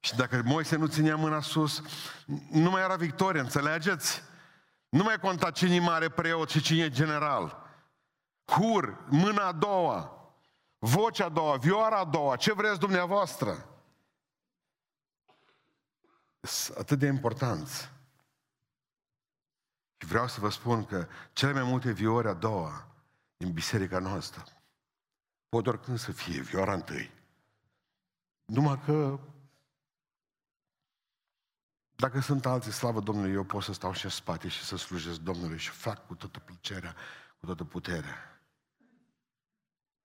Și dacă Moise nu ținea mâna sus, nu mai era victorie, înțelegeți? Nu mai conta cine e mare preot și cine e general. Hur, mâna a doua, vocea a doua, vioara a doua, ce vreți dumneavoastră? Atât de importanți. Și vreau să vă spun că cele mai multe viori a doua din biserica noastră pot oricând să fie viora întâi. Numai că dacă sunt alții, slavă Domnului, eu pot să stau și în spate și să slujesc Domnului și fac cu toată plăcerea, cu toată puterea.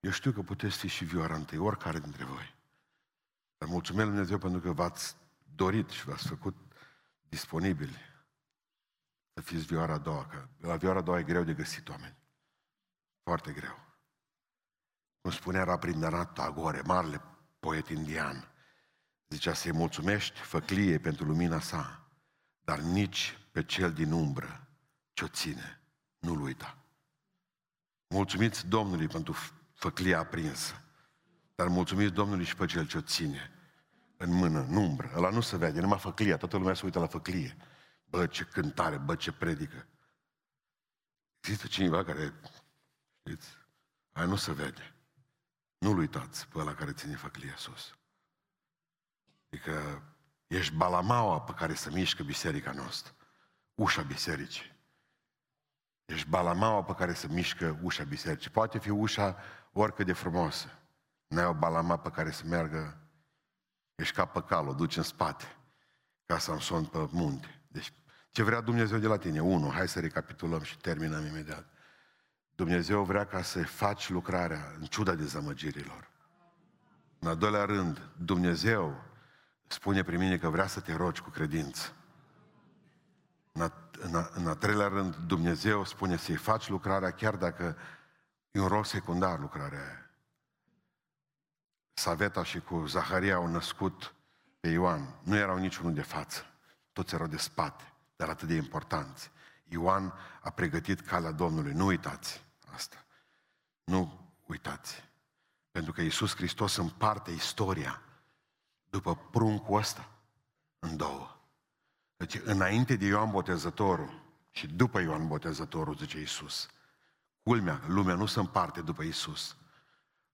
Eu știu că puteți fi și vioara întâi, oricare dintre voi. Dar mulțumesc Dumnezeu pentru că v-ați dorit și v-ați făcut disponibili să fiți vioara a doua, că la vioara a doua e greu de găsit oameni. Foarte greu. Cum spunea Rabindranath Tagore, marele poet indian, zicea să-i mulțumești făclie pentru lumina sa, dar nici pe cel din umbră ce-o ține, nu-l uita. Mulțumiți Domnului pentru făclia aprinsă, dar mulțumiți Domnului și pe cel ce-o ține în mână, în umbră. Ăla nu se vede, numai făclia, toată lumea se uită la făclie. Bă, ce cântare, bă, ce predică. Există cineva care, știți, aia nu se vede. Nu-l uitați pe ăla care ține făclia sus. Adică ești balamaua pe care să mișcă biserica noastră. Ușa bisericii. Ești balamaua pe care să mișcă ușa bisericii. Poate fi ușa oricât de frumoasă. N-ai o balama pe care să meargă, ești ca pe cal, o duci în spate, ca Samson pe munte. Deci ce vrea Dumnezeu de la tine? Unu, hai să recapitulăm și terminăm imediat. Dumnezeu vrea ca să faci lucrarea în ciuda dezamăgirilor. În al doilea rând, Dumnezeu spune prin mine că vrea să te rogi cu credință. În a, în, a, în a treilea rând, Dumnezeu spune să-i faci lucrarea chiar dacă e un rol secundar lucrarea aia. Saveta și cu Zaharia au născut pe Ioan. Nu erau niciunul de față. Toți erau de spate dar atât de importanți. Ioan a pregătit calea Domnului. Nu uitați asta. Nu uitați. Pentru că Iisus Hristos împarte istoria după pruncul ăsta în două. Deci înainte de Ioan Botezătorul și după Ioan Botezătorul, zice Iisus. Culmea, lumea nu se împarte după Iisus.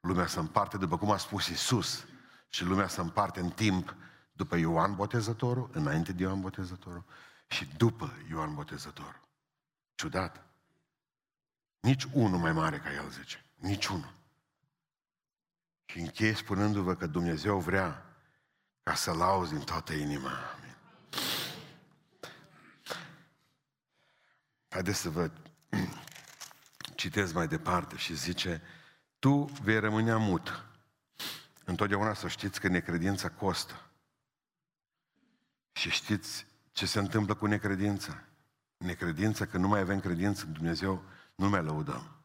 Lumea se împarte după cum a spus Iisus. Și lumea se împarte în timp după Ioan Botezătorul, înainte de Ioan Botezătorul și după Ioan Botezător. Ciudat. Nici unul mai mare ca el, zice. Nici unul. Și încheie spunându-vă că Dumnezeu vrea ca să lauzi din toată inima. Amin. Haideți să vă <clears throat> citesc mai departe și zice, tu vei rămâne mut. Întotdeauna să știți că necredința costă. Și știți ce se întâmplă cu necredința? Necredința, că nu mai avem credință în Dumnezeu, nu mai lăudăm.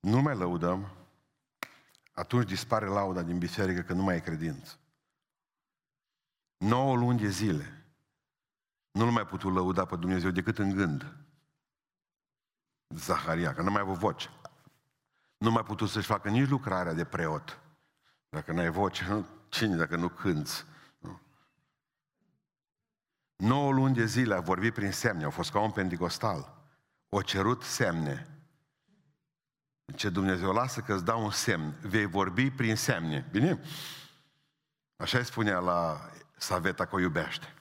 Nu mai lăudăm, atunci dispare lauda din biserică că nu mai e credință. 9 luni de zile nu-L mai putut lăuda pe Dumnezeu decât în gând. Zaharia, că nu mai avut voce. Nu mai putut să-și facă nici lucrarea de preot. Dacă n-ai voce, nu, <laughs> cine dacă nu cânți? 9 luni de zile a vorbit prin semne, au fost ca un pentecostal. O cerut semne. Ce Dumnezeu lasă că îți dau un semn. Vei vorbi prin semne. Bine? Așa îi spunea la Saveta că o iubește.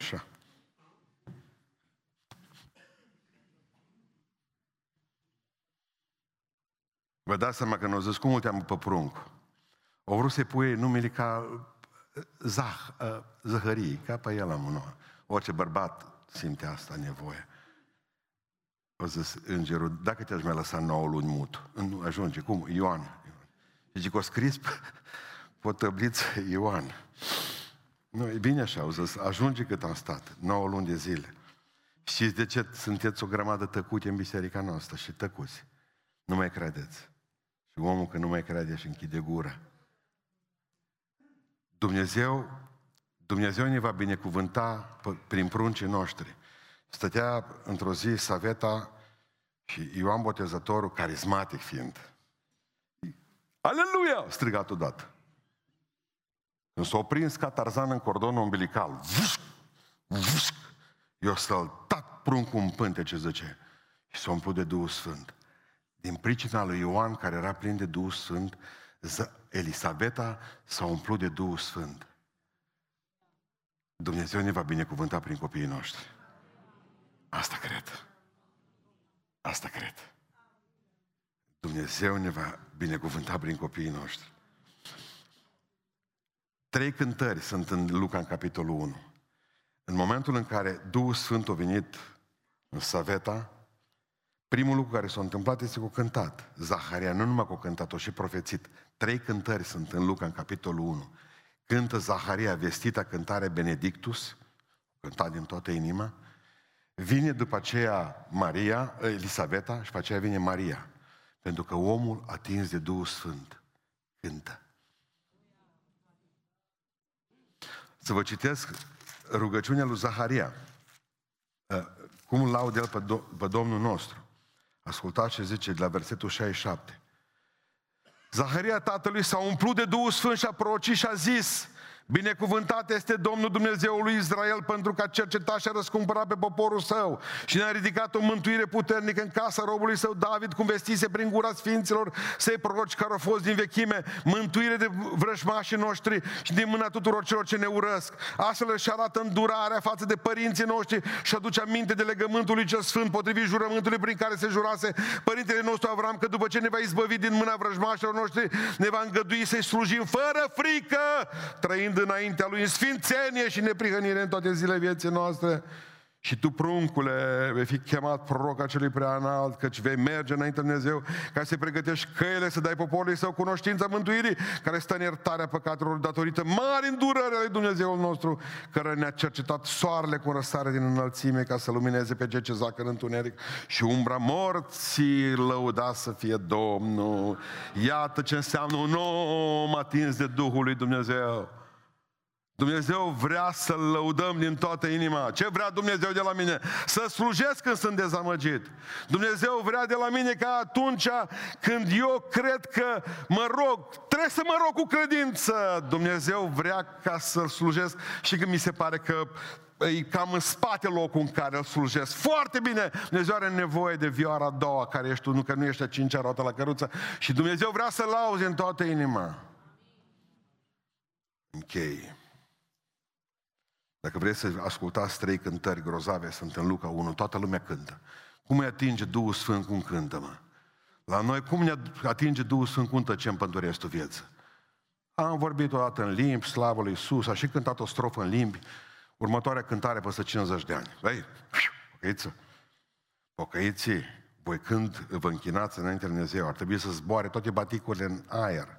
Așa. Vă dați seama că nu zis, cum te-am pe prunc? O vrut să-i pui numele ca zah, uh, zăhării, ca pe el am unul. Orice bărbat simte asta nevoie. O zis îngerul, dacă te-aș mai lăsa nouă luni mut, nu ajunge, cum? Ioan. Zice că o scris pe tăbliță Ioan. Nu, e bine așa, au zis, ajunge cât am stat, 9 luni de zile. Știți de ce sunteți o grămadă tăcute în biserica noastră și tăcuți? Nu mai credeți. Și omul că nu mai crede și închide gura. Dumnezeu Dumnezeu ne va binecuvânta prin pruncii noștri. Stătea într-o zi Saveta și Ioan Botezătorul, carismatic fiind. Aleluia! strigat odată. Când s-a prins ca Tarzan în cordonul umbilical, vusc, vusc, i-a săltat pruncul în pânte, ce zice, și s-a umplut de Duhul Sfânt. Din pricina lui Ioan, care era plin de Duhul Sfânt, Elisabeta s-a umplut de Duhul Sfânt. Dumnezeu ne va binecuvânta prin copiii noștri. Asta cred. Asta cred. Dumnezeu ne va binecuvânta prin copiii noștri. Trei cântări sunt în Luca, în capitolul 1. În momentul în care Duhul Sfânt a venit în Saveta, primul lucru care s-a întâmplat este că a cântat. Zaharia nu numai că a cântat, o și profețit. Trei cântări sunt în Luca, în capitolul 1. Cântă Zaharia vestita cântare Benedictus, cântat din toată inima. Vine după aceea Maria, Elisabeta, și după aceea vine Maria. Pentru că omul atins de Duhul Sfânt cântă. Să vă citesc rugăciunea lui Zaharia. Uh, cum îl laud el pe, Do- pe Domnul nostru. Ascultați ce zice de la versetul 67. Zaharia tatălui s-a umplut de Duhul Sfânt și a prorocit și a zis, Binecuvântat este Domnul Dumnezeul lui Israel pentru că a cercetat și a răscumpărat pe poporul său și ne-a ridicat o mântuire puternică în casa robului său David, cum vestise prin gura sfinților să-i proroci care au fost din vechime, mântuire de vrăjmașii noștri și din mâna tuturor celor ce ne urăsc. Astfel își arată îndurarea față de părinții noștri și aduce aminte de legământul lui cel sfânt, potrivit jurământului prin care se jurase părintele nostru Avram, că după ce ne va izbăvi din mâna vrăjmașilor noștri, ne va îngădui să-i slujim fără frică, trăind înaintea Lui în sfințenie și neprihănire în toate zilele vieții noastre. Și tu, pruncule, vei fi chemat proroc acelui prea înalt, căci vei merge înainte Dumnezeu ca să pregătești căile, să dai poporului său cunoștința mântuirii, care stă în iertarea păcatelor datorită mari îndurări ale Dumnezeul nostru, care ne-a cercetat soarele cu răsare din înălțime ca să lumineze pe cei ce zacă în întuneric și umbra morții lăuda să fie Domnul. Iată ce înseamnă un om atins de Duhul lui Dumnezeu. Dumnezeu vrea să-L lăudăm din toată inima. Ce vrea Dumnezeu de la mine? Să slujesc când sunt dezamăgit. Dumnezeu vrea de la mine ca atunci când eu cred că mă rog, trebuie să mă rog cu credință. Dumnezeu vrea ca să-L slujesc și când mi se pare că e cam în spate locul în care îl slujesc. Foarte bine! Dumnezeu are nevoie de vioara a doua care ești tu, nu că nu ești a cincea roată la căruță. Și Dumnezeu vrea să-L auzi în toată inima. Închei. Okay. Dacă vreți să ascultați trei cântări grozave, sunt în Luca 1, toată lumea cântă. Cum îi atinge Duhul Sfânt, cum cântă, mă? La noi, cum ne atinge Duhul Sfânt, cum tăcem pentru restul vieții? Am vorbit o dată în limbi, slavă lui Iisus, a și cântat o strofă în limbi, următoarea cântare peste 50 de ani. Vei, pocăiță, pocăiții, voi când vă închinați înainte de Dumnezeu, ar trebui să zboare toate baticurile în aer.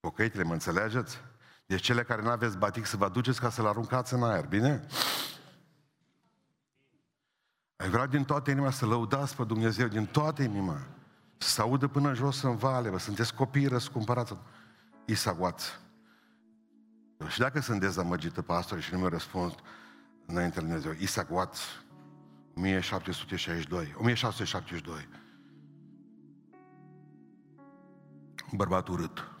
Pocăitele, mă înțelegeți? Deci cele care nu aveți batic să vă duceți ca să-l aruncați în aer, bine? Ai vrea din toată inima să lăudați pe Dumnezeu, din toată inima. Să se audă până jos în vale, vă sunteți copii răscumpărați. Isaguați. Și dacă sunt dezamăgită, pastor, și nu mi răspund înainte de Dumnezeu, Isaguați, 1762, 1672. Un bărbat urât.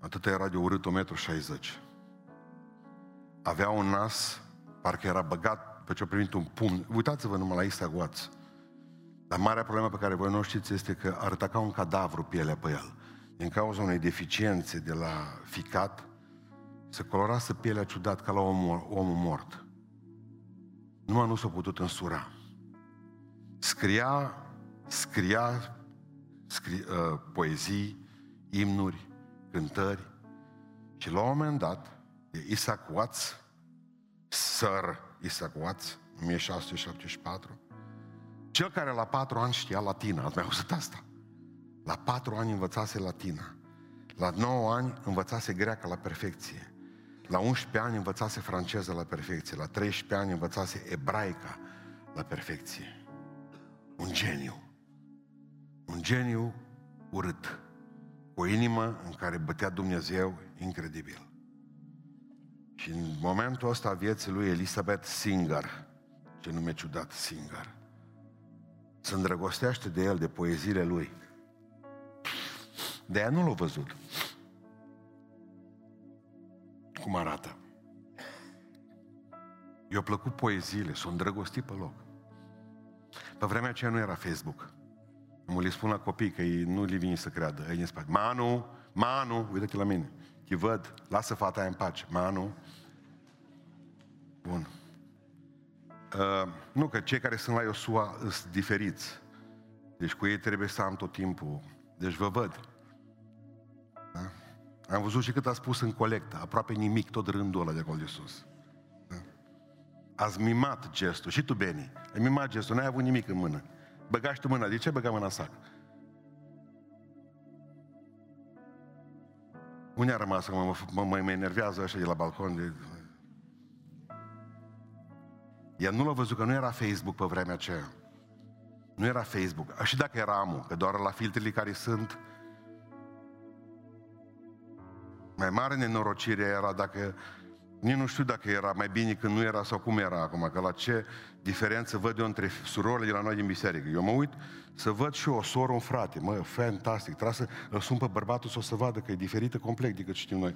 Atât era de urât 1,60 m. Avea un nas, parcă era băgat pe ce a primit un pumn. Uitați-vă numai la Isaguaț. Dar marea problemă pe care voi nu știți este că arăta ca un cadavru pielea pe el. Din cauza unei deficiențe de la ficat, se colorase pielea ciudat ca la omul, omul mort. Numai nu s-a putut însura. Scria, scria, scria uh, poezii, imnuri, cântări. Și la un moment dat, Isaac Watts, Sir Isaac Watts, 1674, cel care la patru ani știa latina, ați mai auzit asta? La patru ani învățase latina. La 9 ani învățase greacă la perfecție. La 11 ani învățase franceză la perfecție. La 13 ani învățase ebraica la perfecție. Un geniu. Un geniu urât o inimă în care bătea Dumnezeu incredibil. Și în momentul ăsta a vieții lui Elisabeth Singer, ce nume ciudat Singer, se îndrăgostește de el, de poeziile lui. De aia nu l-a văzut. Cum arată. I-au plăcut poeziile, s-au îndrăgostit pe loc. Pe vremea aceea nu era Facebook. Mă le spun la copii că ei nu li vine să creadă. Ei în spate. Manu, Manu, uite-te la mine. Te văd, lasă fata aia în pace. Manu. Bun. Uh, nu, că cei care sunt la Iosua sunt diferiți. Deci cu ei trebuie să am tot timpul. Deci vă văd. Da? Am văzut și cât a spus în colectă. Aproape nimic, tot rândul ăla de acolo de sus. Da? Ați mimat gestul. Și tu, Beni. Ai mimat gestul. N-ai avut nimic în mână. Băgași tu mâna. De ce băga mâna în sac? Unde a rămas? Mă, mă, mă, mă enervează așa de la balcon. De... Ea nu l-a văzut că nu era Facebook pe vremea aceea. Nu era Facebook. Și dacă era amul, că doar la filtrele care sunt, mai mare nenorocire era dacă nici nu știu dacă era mai bine când nu era sau cum era acum, că la ce diferență văd eu între surorile de la noi din biserică. Eu mă uit să văd și eu o soră, un frate, mă, fantastic, trebuie să îl sun pe bărbatul să o să vadă că e diferită complet decât știm noi.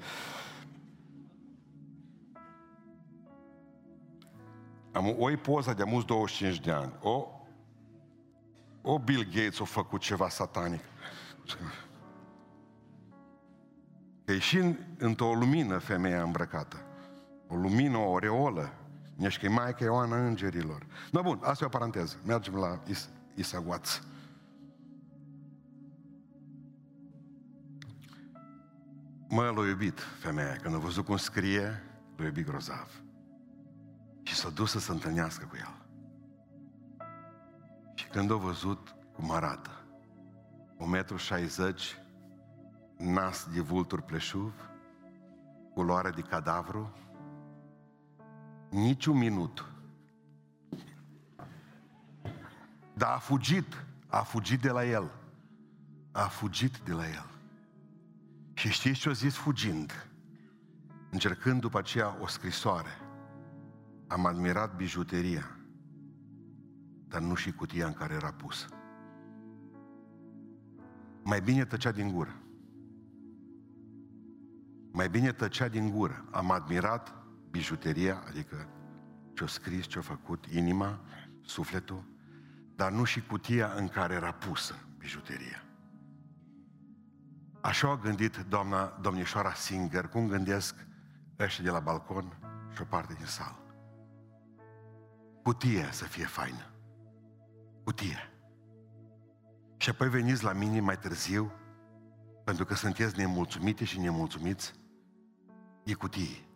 Am o poza de amus 25 de ani. O, o Bill Gates a făcut ceva satanic. Că e și într-o lumină femeia îmbrăcată. O lumină, o oreolă. Ești că e Maica Ioana Îngerilor. No, bun, asta e o paranteză. Mergem la Is- Isaguaț. Mă, l-a iubit femeia. Când a văzut cum scrie, l-a iubit grozav. Și s-a dus să se întâlnească cu el. Și când a văzut cum arată, 1,60 m, nas de vultur pleșuv, culoare de cadavru, niciun minut. Dar a fugit, a fugit de la el. A fugit de la el. Și știți ce a zis fugind? Încercând după aceea o scrisoare. Am admirat bijuteria, dar nu și cutia în care era pusă. Mai bine tăcea din gură. Mai bine tăcea din gură. Am admirat bijuteria, adică ce-o scris, ce-o făcut, inima, sufletul, dar nu și cutia în care era pusă bijuteria. Așa a gândit doamna, domnișoara Singer, cum gândesc ăștia de la balcon și o parte din sală. Cutia să fie faină. Cutie. Și apoi veniți la mine mai târziu, pentru că sunteți nemulțumite și nemulțumiți, e cutie.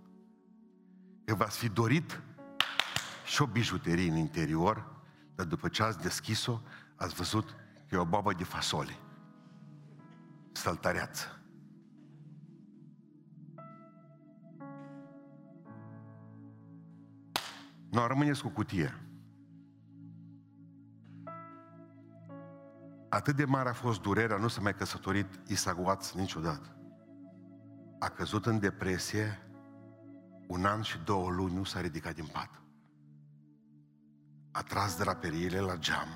Că v-ați fi dorit și o bijuterie în interior, dar după ce ați deschis-o, ați văzut că e o babă de fasole. Săltareață. Nu, rămâneți cu cutie. Atât de mare a fost durerea, nu s-a mai căsătorit Isaguaț niciodată. A căzut în depresie, un an și două luni nu s-a ridicat din pat. A tras draperiile la geam.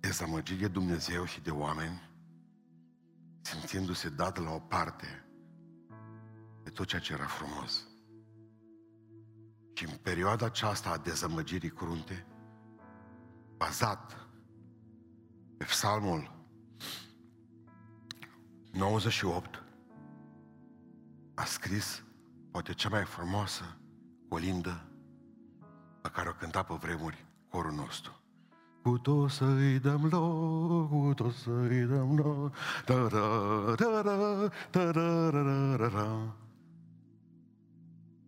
Dezamăgit de Dumnezeu și de oameni, simțindu-se dat la o parte de tot ceea ce era frumos. Și în perioada aceasta a dezamăgirii crunte, bazat pe psalmul 98, a scris poate cea mai frumoasă colindă pe care o cânta pe vremuri corul nostru. Cu tot să-i dăm loc, cu tot să-i dăm loc, ta ra ra ra ta ra ra ra ra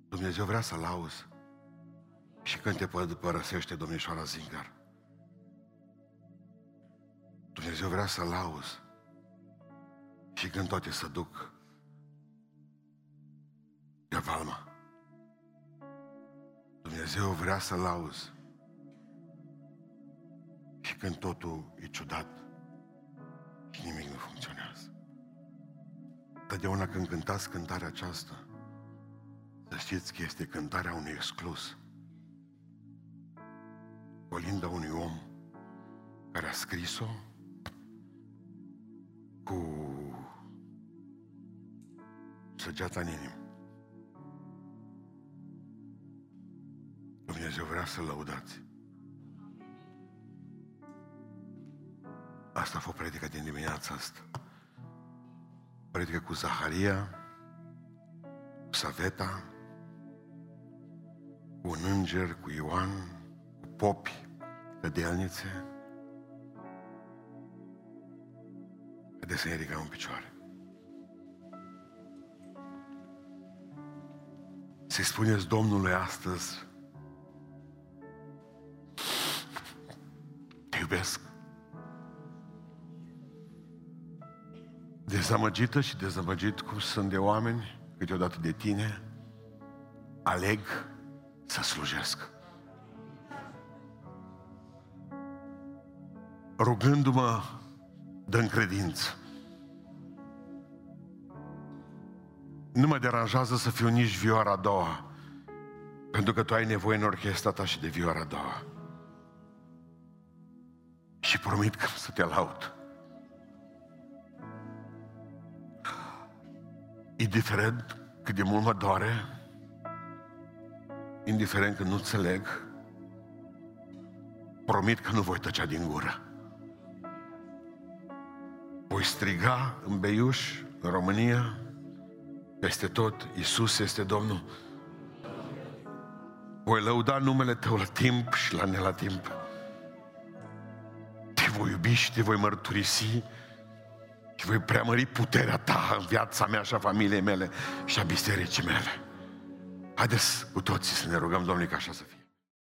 Dumnezeu vrea să-L auzi și când te părăsește domnișoara Zingar. Dumnezeu vrea să-L auzi și când toate se duc de valma. Dumnezeu vrea să-L auzi. Și când totul e ciudat și nimic nu funcționează. Totdeauna când cântați cântarea aceasta, să știți că este cântarea unui exclus. Olinda unui om care a scris-o cu săgeata în inimă. Dumnezeu vrea să lăudați. Asta a fost predica din dimineața asta. Predică cu Zaharia, cu Saveta, cu un înger, cu Ioan, cu popi, cădelnițe. Haideți să ne ridicăm în picioare. Să-i spuneți Domnului astăzi, iubesc. Dezamăgită și dezamăgit cum sunt de oameni, câteodată de tine, aleg să slujesc. Rugându-mă de încredință. Nu mă deranjează să fiu nici vioara a doua, pentru că tu ai nevoie în orchestra ta și de vioara a doua. Și promit că să te laud. Indiferent cât de mult mă doare, indiferent că nu înțeleg, promit că nu voi tăcea din gură. Voi striga în Beiuș, în România, peste tot, Iisus este Domnul. Voi lăuda numele Tău la timp și la ne la timp. Te voi iubi și te voi mărturisi și voi preamări puterea Ta în viața mea și a familiei mele și a bisericii mele. Haideți cu toții să ne rugăm Domnului ca așa să fie.